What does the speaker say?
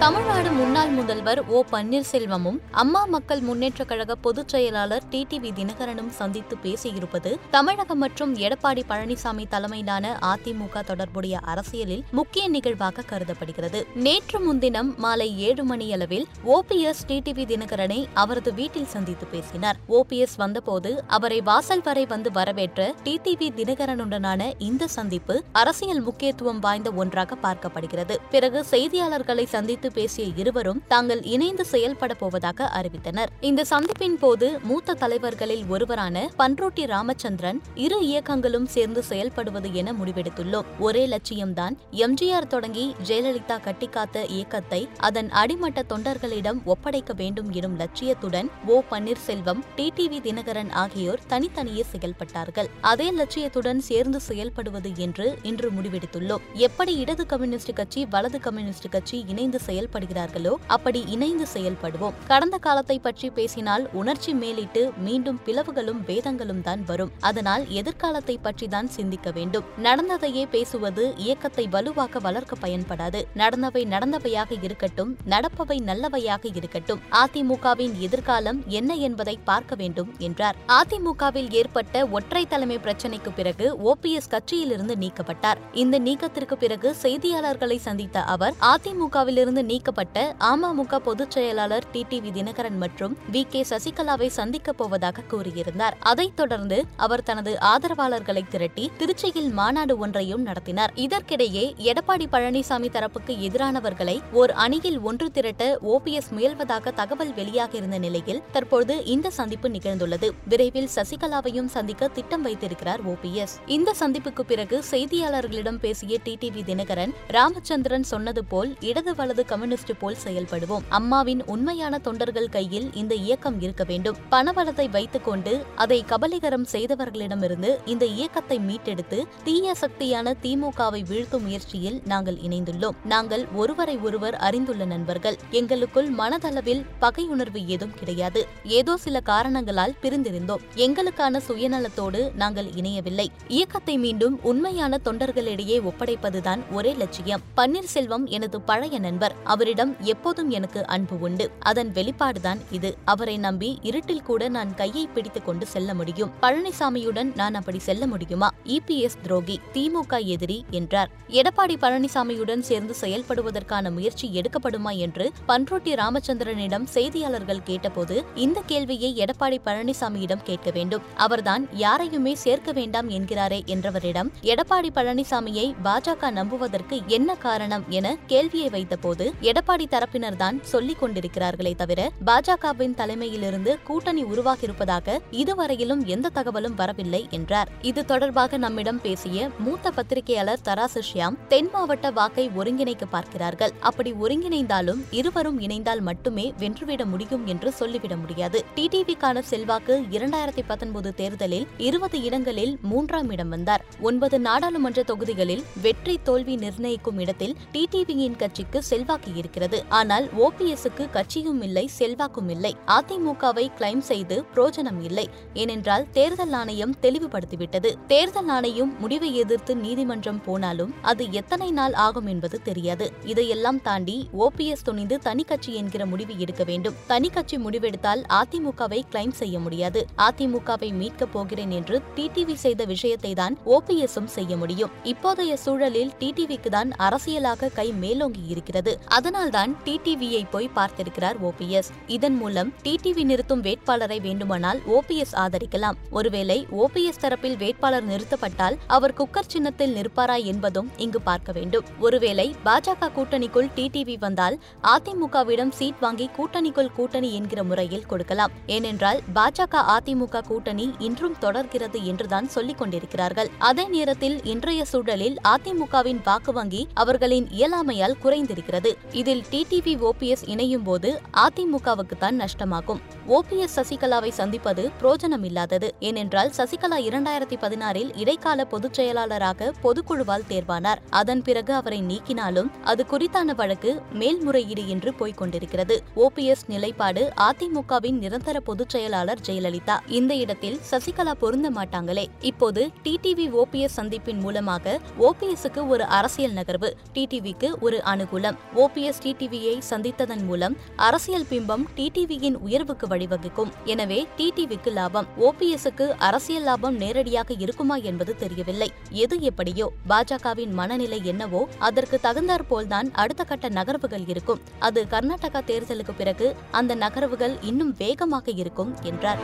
தமிழ்நாடு முன்னாள் முதல்வர் ஓ. பன்னீர்செல்வமும் அம்மா மக்கள் முன்னேற்றக் கழக பொதுச் செயலாளர் டிடிவி தினகரனும் சந்தித்து பேசியிருப்பது தமிழகம் மற்றும் எடப்பாடி பழனிசாமி தலைமையிலான அதிமுக தொடர்புடைய அரசியலில் முக்கிய நிகழ்வாக கருதப்படுகிறது. நேற்று முன்தினம் மாலை ஏழு மணியளவில் ஓபிஎஸ் டிடிவி தினகரனை அவரது வீட்டில் சந்தித்து பேசினார். ஓபிஎஸ் வந்தபோது அவரை வாசல் வரை வந்து வரவேற்ற டிடிவி தினகரனுடனான இந்த சந்திப்பு அரசியல் முக்கியத்துவம் வாய்ந்த ஒன்றாக பார்க்கப்படுகிறது. பிறகு செய்தியாளர்களை சந்தித்து குறித்து பேசிய இருவரும் தாங்கள் இணைந்து செயல்பட போவதாக அறிவித்தனர். இந்த சந்திப்பின் போது மூத்த தலைவர்களில் ஒருவரான பன்ரோட்டி ராமச்சந்திரன் இரு இயக்கங்களும் சேர்ந்து செயல்படுவது என முடிவெடுத்துள்ளோம். ஒரே லட்சியம்தான் எம்ஜிஆர் தொடங்கி ஜெயலலிதா கட்டிக்காத்த இயக்கத்தை அதன் அடிமட்ட தொண்டர்களிடம் ஒப்படைக்க வேண்டும் எனும் லட்சியத்துடன் ஓ பன்னீர்செல்வம் டிடிவி தினகரன் ஆகியோர் தனித்தனியே செயல்பட்டார்கள். அதே லட்சியத்துடன் சேர்ந்து செயல்படுவது என்று இன்று முடிவெடுத்துள்ளோம். எப்படி இடது கம்யூனிஸ்ட் கட்சி வலது கம்யூனிஸ்ட் கட்சி இணைந்து செயல் செயல்படுகிறார்களோ அப்படி இணைந்து செயல்படுவோம். கடந்த காலத்தை பற்றி பேசினால் உணர்ச்சி மேலிட்டு மீண்டும் பிளவுகளும் வேதங்களும் தான் வரும். அதனால் எதிர்காலத்தை பற்றி தான் சிந்திக்க வேண்டும். நடந்ததையே பேசுவது இயக்கத்தை வலுவாக்க வளர்க்க பயன்படாது. நடந்தவை நடந்தவையாக இருக்கட்டும் நடப்பவை நல்லவையாக இருக்கட்டும். அதிமுகவின் எதிர்காலம் என்ன என்பதை பார்க்க வேண்டும் என்றார். அதிமுகவில் ஏற்பட்ட ஒற்றை தலைமை பிரச்சினைக்கு பிறகு ஓபிஎஸ் கட்சியிலிருந்து நீக்கப்பட்டார். இந்த நீக்கத்திற்கு பிறகு செய்தியாளர்களை சந்தித்த அவர் அதிமுகவிலிருந்து நீக்கப்பட்ட அமமுக பொதுச் செயலாளர் டிடிவி தினகரன் மற்றும் வி. கே. சசிகலாவை சந்திக்கப் போவதாக கூறியிருந்தார். அதைத் தொடர்ந்து அவர் தனது ஆதரவாளர்களை திரட்டி திருச்சியில் மாநாடு ஒன்றையும் நடத்தினார். இதற்கிடையே எடப்பாடி பழனிசாமி தரப்புக்கு எதிரானவர்களை ஓர் அணியில் ஒன்று திரட்ட ஓபிஎஸ் முயல்வதாக தகவல் வெளியாகியிருந்த நிலையில் தற்போது இந்த சந்திப்பு நிகழ்ந்துள்ளது. விரைவில் சசிகலாவையும் சந்திக்க திட்டம் வைத்திருக்கிறார் ஓபிஎஸ் இந்த சந்திப்புக்கு பிறகு செய்தியாளர்களிடம் பேசிய டிடிவி தினகரன் ராமச்சந்திரன் சொன்னது போல் இடது வலது கம்யூனிஸ்ட் போல் செயல்படுவோம். அம்மாவின் உண்மையான தொண்டர்கள் கையில் இந்த இயக்கம் இருக்க வேண்டும். பணபலத்தை வைத்துக் கொண்டு அதை கபலீகரம் செய்தவர்களிடமிருந்து இந்த இயக்கத்தை மீட்டெடுத்து தீய சக்தியான திமுகவை வீழ்த்தும் முயற்சியில் நாங்கள் இணைந்துள்ளோம். நாங்கள் ஒருவரை ஒருவர் அறிந்துள்ள நண்பர்கள். எங்களுக்குள் மனதளவில் பகையுணர்வு ஏதும் கிடையாது. ஏதோ சில காரணங்களால் பிரிந்திருந்தோம். எங்களுக்கான சுயநலத்தோடு நாங்கள் இணையவில்லை. இயக்கத்தை மீண்டும் உண்மையான தொண்டர்களிடையே ஒப்படைப்பதுதான் ஒரே லட்சியம். பன்னீர்செல்வம் எனது பழைய நண்பர். அவரிடம் எப்போதும் எனக்கு அன்பு உண்டு. அதன் வெளிப்பாடுதான் இது. அவரை நம்பி இருட்டில் கூட நான் கையை பிடித்துக் கொண்டு செல்ல முடியும். பழனிசாமியுடன் நான் அப்படி செல்ல முடியுமா? இபிஎஸ் துரோகி திமுக எதிரி என்றார். எடப்பாடி பழனிசாமியுடன் சேர்ந்து செயல்படுவதற்கான முயற்சி எடுக்கப்படுமா என்று பன்ருட்டி ராமச்சந்திரனிடம் செய்தியாளர்கள் கேட்டபோது இந்த கேள்வியை எடப்பாடி பழனிசாமியிடம் கேட்க வேண்டும். அவர்தான் யாரையுமே சேர்க்க வேண்டாம் என்கிறாரே என்றவரிடம் எடப்பாடி பழனிசாமியை பாஜக நம்புவதற்கு என்ன காரணம் என கேள்வியை வைத்தபோது எடப்பாடி தரப்பினர்தான் சொல்லிக் கொண்டிருக்கிறார்களே தவிர பாஜகவின் தலைமையிலிருந்து கூட்டணி உருவாகியிருப்பதாக இதுவரையிலும் எந்த தகவலும் வரவில்லை என்றார். இது தொடர்பாக நம்மிடம் பேசிய மூத்த பத்திரிகையாளர் தராசு ஷியாம் தென் மாவட்ட வாக்கை ஒருங்கிணைக்க பார்க்கிறார்கள். அப்படி ஒருங்கிணைந்தாலும் இருவரும் இணைந்தால் மட்டுமே வென்றுவிட முடியும் என்று சொல்லிவிட முடியாது. டிடிவிக்கான செல்வாக்கு இரண்டாயிரத்தி பத்தொன்பது தேர்தலில் இருபது இடங்களில் மூன்றாம் இடம் வந்தார். ஒன்பது நாடாளுமன்ற தொகுதிகளில் வெற்றி தோல்வி நிர்ணயிக்கும் இடத்தில் டிடிவியின் கட்சிக்கு செல்வாக்கு இருக்கிறது ஆனால் ஓபிஎஸ்க்கு கட்சியும் இல்லை செல்வாக்கும் இல்லை. அதிமுகவை கிளைம் செய்து புரோஜனம் இல்லை. ஏனென்றால் தேர்தல் ஆணையம் தெளிவுபடுத்திவிட்டது. தேர்தல் ஆணையம் முடிவை எதிர்த்து நீதிமன்றம் போனாலும் அது எத்தனை நாள் ஆகும் என்பது தெரியாது. இதையெல்லாம் தாண்டி ஓபிஎஸ் துணிந்து தனி கட்சி என்கிற முடிவு எடுக்க வேண்டும். தனி கட்சி முடிவெடுத்தால் அதிமுகவை கிளைம் செய்ய முடியாது. அதிமுகவை மீட்கப் போகிறேன் என்று டிடிவி செய்த விஷயத்தை தான் ஓபிஎஸும் செய்ய முடியும். இப்போதைய சூழலில் டிடிவிக்கு தான் அரசியலாக கை மேலோங்கி இருக்கிறது. அதனால்தான் டிடிவியை போய் பார்த்திருக்கிறார் ஓபிஎஸ் இதன் மூலம் டிடிவி நிறுத்தும் வேட்பாளரை வேண்டுமானால் ஓபிஎஸ் ஆதரிக்கலாம். ஒருவேளை ஓபிஎஸ் தரப்பில் வேட்பாளர் நிறுத்தப்பட்டால் அவர் குக்கர் சின்னத்தில் நிற்பாரா என்பதும் இங்கு பார்க்க வேண்டும். ஒருவேளை பாஜக கூட்டணிக்குள் டிடிவி வந்தால் அதிமுகவிடம் சீட் வாங்கி கூட்டணிக்குள் கூட்டணி என்கிற முறையில் கொடுக்கலாம். ஏனென்றால் பாஜக அதிமுக கூட்டணி இன்றும் தொடர்கிறது என்றுதான் சொல்லிக் கொண்டிருக்கிறார்கள். அதே நேரத்தில் இன்றைய சூழலில் அதிமுகவின் வாக்கு வங்கி அவர்களின் இயலாமையால் குறைந்திருக்கிறது. இதில் டிடிவி ஓபிஎஸ் இணையும் போது அதிமுகவுக்கு தான் நஷ்டமாகும் ஓபிஎஸ் சசிகலாவை சந்திப்பது புரோஜனமில்லாதது. ஏனென்றால் சசிகலா இரண்டாயிரத்தி பதினாறில் இடைக்கால பொதுச் செயலாளராக பொதுக்குழுவால் தேர்வானார். அதன் பிறகு அவரை நீக்கினாலும் அது குறித்தான வழக்கு மேல்முறையீடு என்று போய்க் கொண்டிருக்கிறது. ஓபிஎஸ் நிலைப்பாடு அதிமுகவின் நிரந்தர பொதுச் செயலாளர் ஜெயலலிதா. இந்த இடத்தில் சசிகலா பொருந்த மாட்டாங்களே. இப்போது டிடிவி ஓபிஎஸ் சந்திப்பின் மூலமாக ஓபிஎஸ்க்கு ஒரு அரசியல் நகர்வு டிடிவிக்கு ஒரு அனுகூலம். ஓபிஎஸ் டிடிவியை சந்தித்ததன் மூலம் அரசியல் பிம்பம் டிடிவியின் உயர்வுக்கு வழிவகுக்கும். எனவே டிடிவிக்கு லாபம் ஓபிஎஸ்க்கு அரசியல் லாபம் நேரடியாக இருக்குமா என்பது தெரியவில்லை. எது எப்படியோ பாஜகவின் மனநிலை என்னவோ அதற்கு தகுந்தாற்போல்தான் அடுத்த கட்ட நகர்வுகள் இருக்கும். அது கர்நாடகா தேர்தலுக்கு பிறகு அந்த நகர்வுகள் இன்னும் வேகமாக இருக்கும் என்றார்.